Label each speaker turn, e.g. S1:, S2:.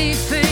S1: anything.